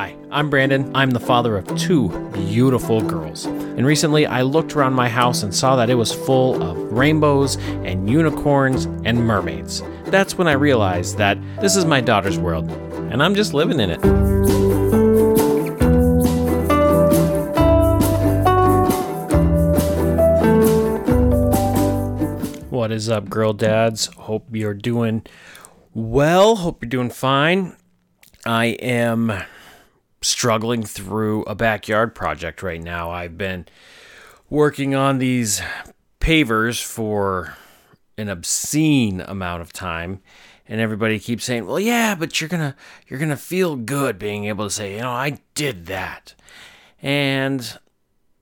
Hi, I'm Brandon. I'm the father of two beautiful girls. And recently I looked around my house and saw that it was full of rainbows and unicorns and mermaids. That's when I realized that this is my daughter's world, and I'm just living in it. What is up, girl dads? Hope you're doing well. Hope you're doing fine. I am struggling through a backyard project right now. I've been working on these pavers for an obscene amount of time and everybody keeps saying, "Well, yeah, but you're going to you're going to feel good being able to say, you know, I did that." And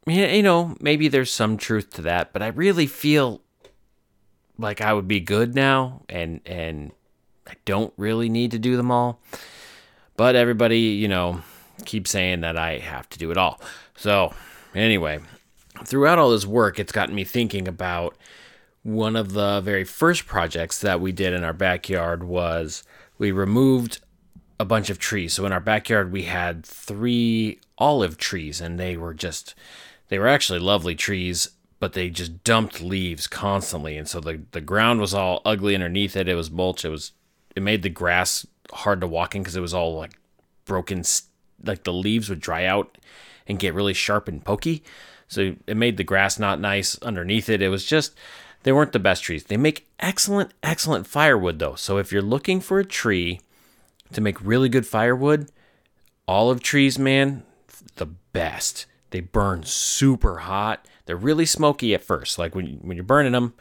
you know, maybe there's some truth to that, but I really feel like I would be good now and and I don't really need to do them all. But everybody, you know, keeps saying that I have to do it all. So, anyway, throughout all this work, it's gotten me thinking about one of the very first projects that we did in our backyard was we removed a bunch of trees. So in our backyard we had 3 olive trees and they were just they were actually lovely trees but they just dumped leaves constantly and so the the ground was all ugly underneath it it was mulch it was it made the grass hard to walk in because it was all like broken like the leaves would dry out and get really sharp and pokey. So it made the grass not nice underneath it. It was just they weren't the best trees. They make excellent excellent firewood though. So if you're looking for a tree to make really good firewood olive trees man the best. They burn super hot. They're really smoky at first. Like when when you're burning them,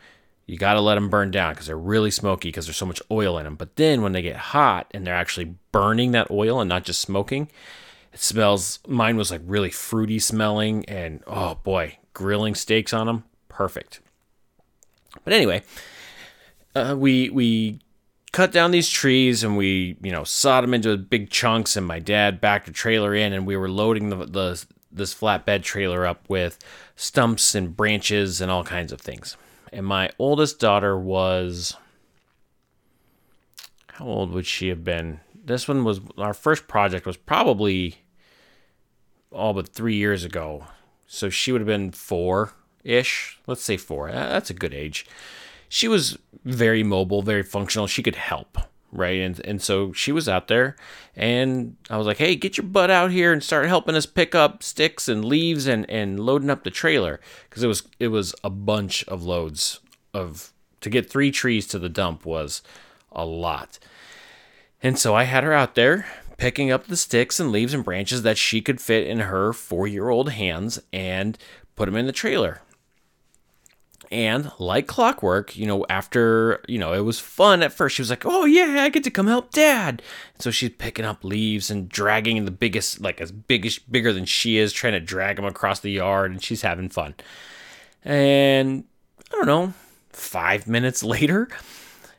you got to let them burn down because they're really smoky because there's so much oil in them. But then when they get hot and they're actually burning that oil and not just smoking, it smells. Mine was like really fruity smelling, and oh boy, grilling steaks on them, perfect. But anyway, uh, we we cut down these trees and we you know sawed them into big chunks, and my dad backed a trailer in, and we were loading the the this flatbed trailer up with stumps and branches and all kinds of things. And my oldest daughter was how old would she have been? This one was our first project was probably all but 3 years ago. So she would have been 4-ish. Let's say 4. Uh, that's a good age. She was very mobile, very functional. She could help right? And and so she was out there, and I was like, "Hey, get your butt out here and start helping us pick up sticks and leaves and and loading up the trailer because it was it was a bunch of loads of to get three trees to the dump was a lot." And so I had her out there picking up the sticks and leaves and branches that she could fit in her 4-year-old hands and put them in the trailer. And like clockwork, you know, after, you know, it was fun at first. She was like, oh, yeah, I get to come help dad. So she's picking up leaves and dragging the biggest, like as big as, bigger than she is, trying to drag them across the yard. And she's having fun. And I don't know, five minutes later,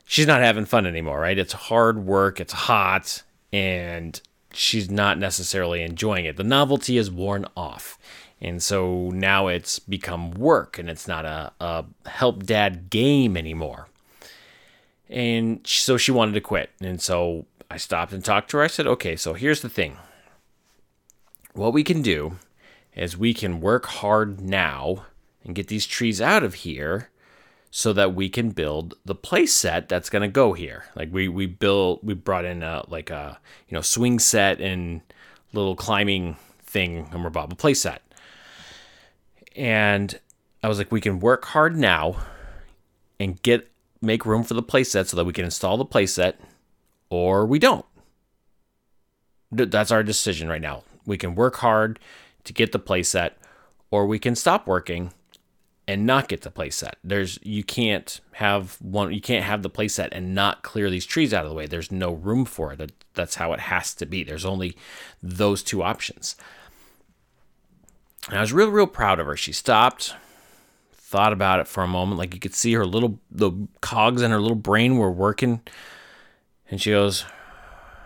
she's not having fun anymore, right? It's hard work, it's hot, and she's not necessarily enjoying it. The novelty is worn off. And so now it's become work and it's not a, a help dad game anymore. And so she wanted to quit. And so I stopped and talked to her. I said, okay, so here's the thing. What we can do is we can work hard now and get these trees out of here so that we can build the place set that's going to go here. Like we we built we brought in a like a you know swing set and little climbing thing and we're bought a place set. And I was like, we can work hard now and get make room for the playset so that we can install the playset, or we don't. That's our decision right now. We can work hard to get the playset, or we can stop working and not get the playset. There's you can't have one you can't have the playset and not clear these trees out of the way. There's no room for it. That's how it has to be. There's only those two options. And I was real, real proud of her. She stopped, thought about it for a moment. Like you could see her little, the cogs in her little brain were working. And she goes,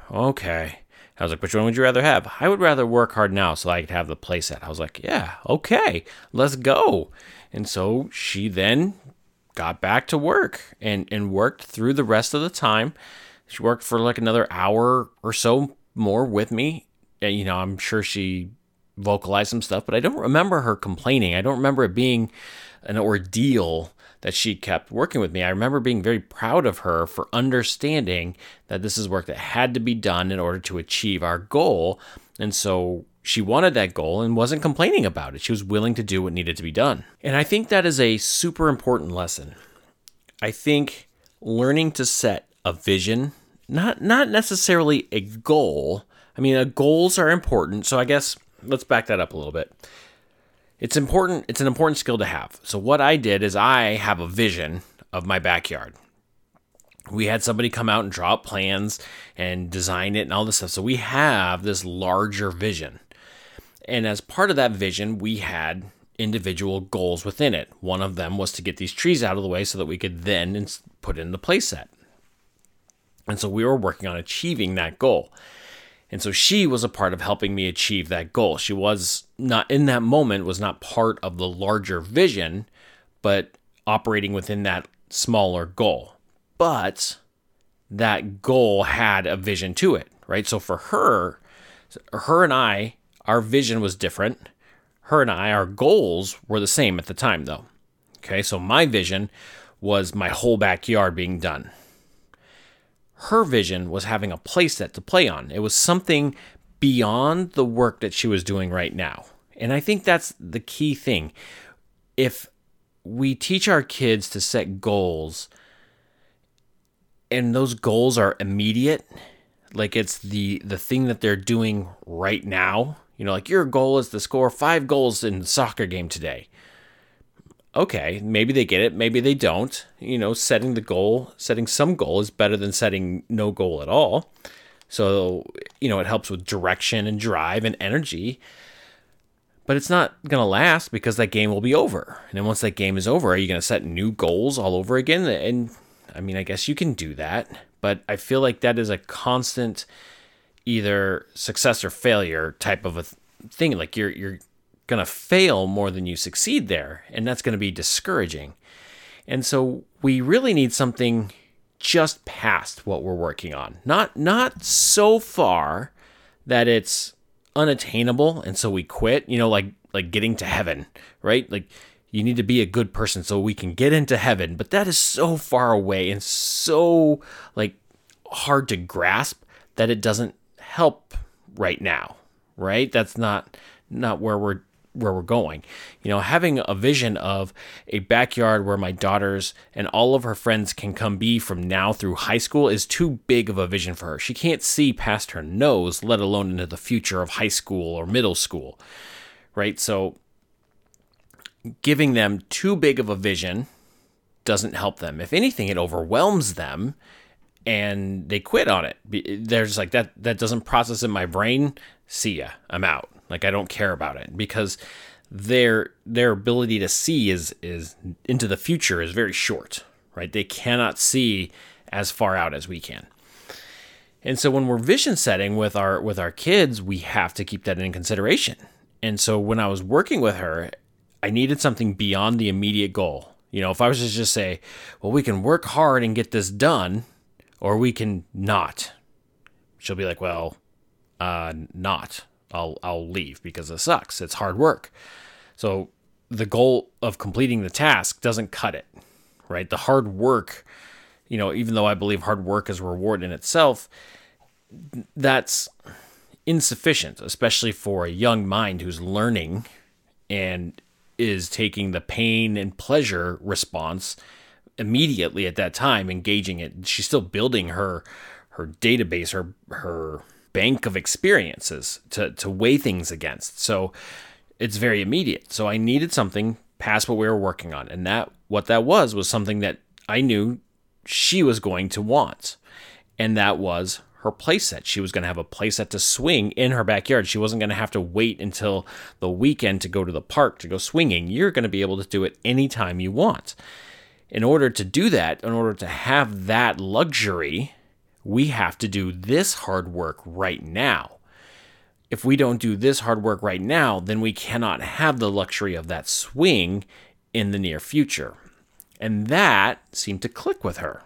okay. I was like, which one would you rather have? I would rather work hard now so I could have the playset. I was like, yeah, okay, let's go. And so she then got back to work and, and worked through the rest of the time. She worked for like another hour or so more with me And, you know, I'm sure she vocalized some stuff, but I don't remember her complaining. I don't remember it being an ordeal that she kept working with me. I remember being very proud of her for understanding that this is work that had to be done in order to achieve our goal. And so she wanted that goal and wasn't complaining about it. She was willing to do what needed to be done. And I think that is a super important lesson. I think learning to set a vision, not not necessarily a goal. I mean, uh, goals are important. So I guess let's back that up a little bit it's important it's an important skill to have so what i did is i have a vision of my backyard we had somebody come out and draw up plans and design it and all this stuff so we have this larger vision and as part of that vision we had individual goals within it one of them was to get these trees out of the way so that we could then put in the playset and so we were working on achieving that goal and so she was a part of helping me achieve that goal. She was not in that moment was not part of the larger vision, but operating within that smaller goal. But that goal had a vision to it, right? So for her, her and I, our vision was different. Her and I, our goals were the same at the time though. Okay, so my vision was my whole backyard being done her vision was having a playset to play on. It was something beyond the work that she was doing right now. And I think that's the key thing. If we teach our kids to set goals and those goals are immediate, like it's the the thing that they're doing right now, you know, like your goal is to score 5 goals in the soccer game today okay, maybe they get it, maybe they don't. You know, setting the goal, setting some goal is better than setting no goal at all. So, you know, it helps with direction and drive and energy. But it's not going to last because that game will be over. And then once that game is over, are you going to set new goals all over again? And I mean, I guess you can do that, but I feel like that is a constant either success or failure type of a thing. Like you're you're going to fail more than you succeed there, and that's going to be discouraging. And so we really need something just past what we're working on. Not not so far that it's unattainable and so we quit, you know, like like getting to heaven, right? Like you need to be a good person so we can get into heaven, but that is so far away and so like hard to grasp that it doesn't help right now, right? That's not not where we're where we're going. You know, having a vision of a backyard where my daughters and all of her friends can come be from now through high school is too big of a vision for her. She can't see past her nose, let alone into the future of high school or middle school. Right? So giving them too big of a vision doesn't help them. If anything, it overwhelms them and they quit on it. They're just like that that doesn't process in my brain. See ya. I'm out. Like I don't care about it because their their ability to see is is into the future is very short, right? They cannot see as far out as we can. And so when we're vision setting with our with our kids, we have to keep that in consideration. And so when I was working with her, I needed something beyond the immediate goal. You know, if I was to just say, well, we can work hard and get this done, or we can not. She'll be like, well, uh, not. I'll I'll leave because it sucks. It's hard work. So the goal of completing the task doesn't cut it, right? The hard work, you know, even though I believe hard work is a reward in itself, that's insufficient, especially for a young mind who's learning and is taking the pain and pleasure response immediately at that time engaging it she's still building her her database her her bank of experiences to, to weigh things against. So it's very immediate. So I needed something past what we were working on. And that what that was was something that I knew she was going to want. And that was her playset. She was going to have a playset to swing in her backyard. She wasn't going to have to wait until the weekend to go to the park to go swinging. You're going to be able to do it anytime you want. In order to do that, in order to have that luxury, we have to do this hard work right now. If we don't do this hard work right now, then we cannot have the luxury of that swing in the near future. And that seemed to click with her.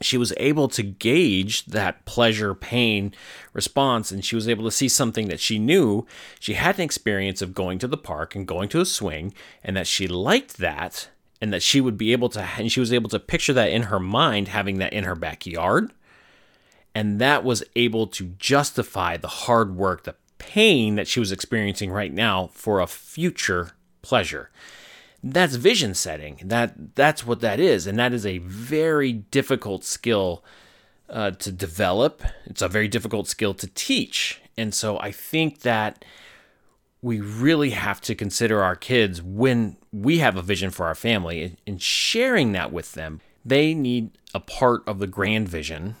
she was able to gauge that pleasure pain response and she was able to see something that she knew she had an experience of going to the park and going to a swing and that she liked that and that she would be able to and she was able to picture that in her mind having that in her backyard and that was able to justify the hard work the pain that she was experiencing right now for a future pleasure that's vision setting. That that's what that is, and that is a very difficult skill uh, to develop. It's a very difficult skill to teach, and so I think that we really have to consider our kids when we have a vision for our family and sharing that with them. They need a part of the grand vision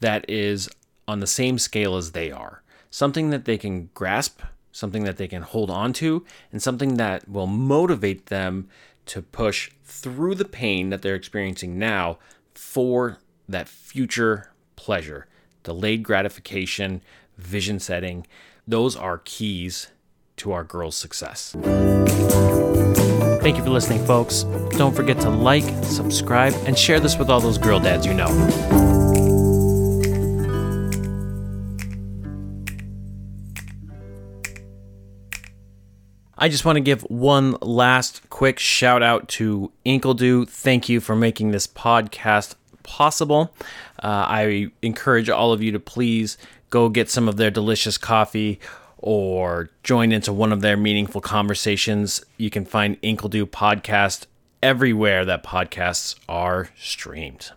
that is on the same scale as they are, something that they can grasp something that they can hold on to, and something that will motivate them to push through the pain that they're experiencing now for that future pleasure. Delayed gratification, vision setting, those are keys to our girls' success. Thank you for listening, folks. Don't forget to like, subscribe, and share this with all those girl dads you know. I just want to give one last quick shout out to Inkledo. Thank you for making this podcast possible. Uh, I encourage all of you to please go get some of their delicious coffee or join into one of their meaningful conversations. You can find Inkledo podcast everywhere that podcasts are streamed.